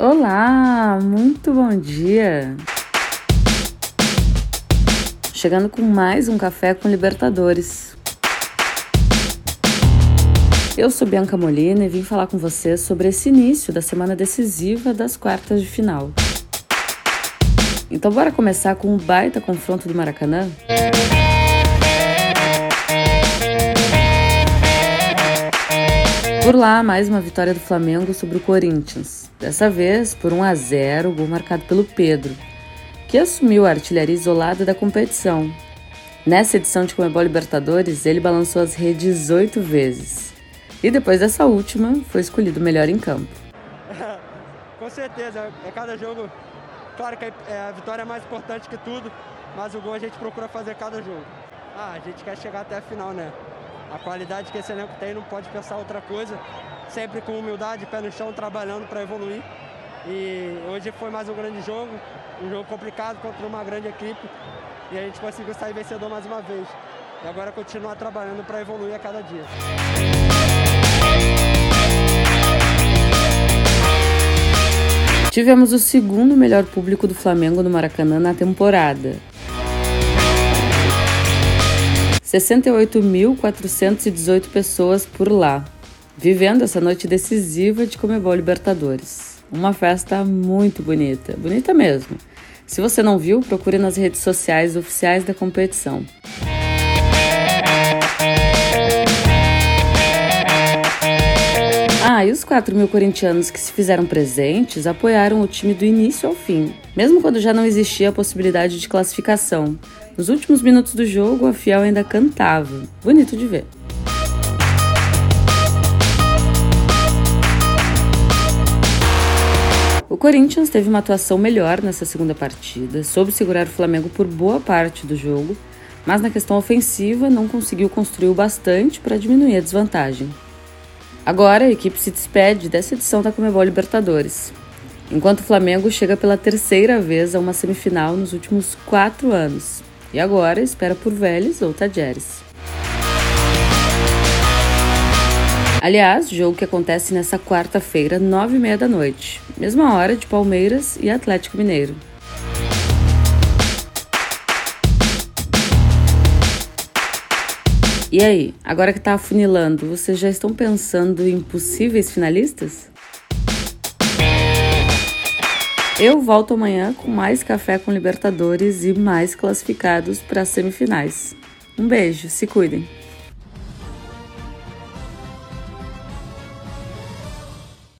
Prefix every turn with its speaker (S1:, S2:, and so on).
S1: Olá, muito bom dia. Chegando com mais um café com Libertadores. Eu sou Bianca Molina e vim falar com você sobre esse início da semana decisiva das quartas de final. Então bora começar com um baita confronto do Maracanã? Por lá, mais uma vitória do Flamengo sobre o Corinthians. Dessa vez por 1 a 0, gol marcado pelo Pedro, que assumiu a artilharia isolada da competição. Nessa edição de Comebol Libertadores, ele balançou as redes oito vezes. E depois dessa última, foi escolhido melhor em campo.
S2: Com certeza, é cada jogo. Claro que é, a vitória é mais importante que tudo, mas o gol a gente procura fazer cada jogo. Ah, a gente quer chegar até a final, né? A qualidade que esse elenco tem não pode pensar outra coisa. Sempre com humildade, pé no chão, trabalhando para evoluir. E hoje foi mais um grande jogo, um jogo complicado contra uma grande equipe. E a gente conseguiu sair vencedor mais uma vez. E agora continuar trabalhando para evoluir a cada dia.
S1: Tivemos o segundo melhor público do Flamengo no Maracanã na temporada, 68.418 pessoas por lá, vivendo essa noite decisiva de Comebol Libertadores. Uma festa muito bonita, bonita mesmo. Se você não viu, procure nas redes sociais oficiais da competição. Ah, e os 4 mil corintianos que se fizeram presentes apoiaram o time do início ao fim, mesmo quando já não existia a possibilidade de classificação. Nos últimos minutos do jogo, a Fiel ainda cantava. Bonito de ver. O Corinthians teve uma atuação melhor nessa segunda partida, soube segurar o Flamengo por boa parte do jogo, mas na questão ofensiva não conseguiu construir o bastante para diminuir a desvantagem. Agora a equipe se despede dessa edição da Comebol Libertadores, enquanto o Flamengo chega pela terceira vez a uma semifinal nos últimos quatro anos, e agora espera por Vélez ou Tajeres. Aliás, jogo que acontece nessa quarta-feira, nove e meia da noite, mesma hora de Palmeiras e Atlético Mineiro. E aí, agora que tá afunilando, vocês já estão pensando em possíveis finalistas? Eu volto amanhã com mais café com Libertadores e mais classificados para semifinais. Um beijo, se cuidem.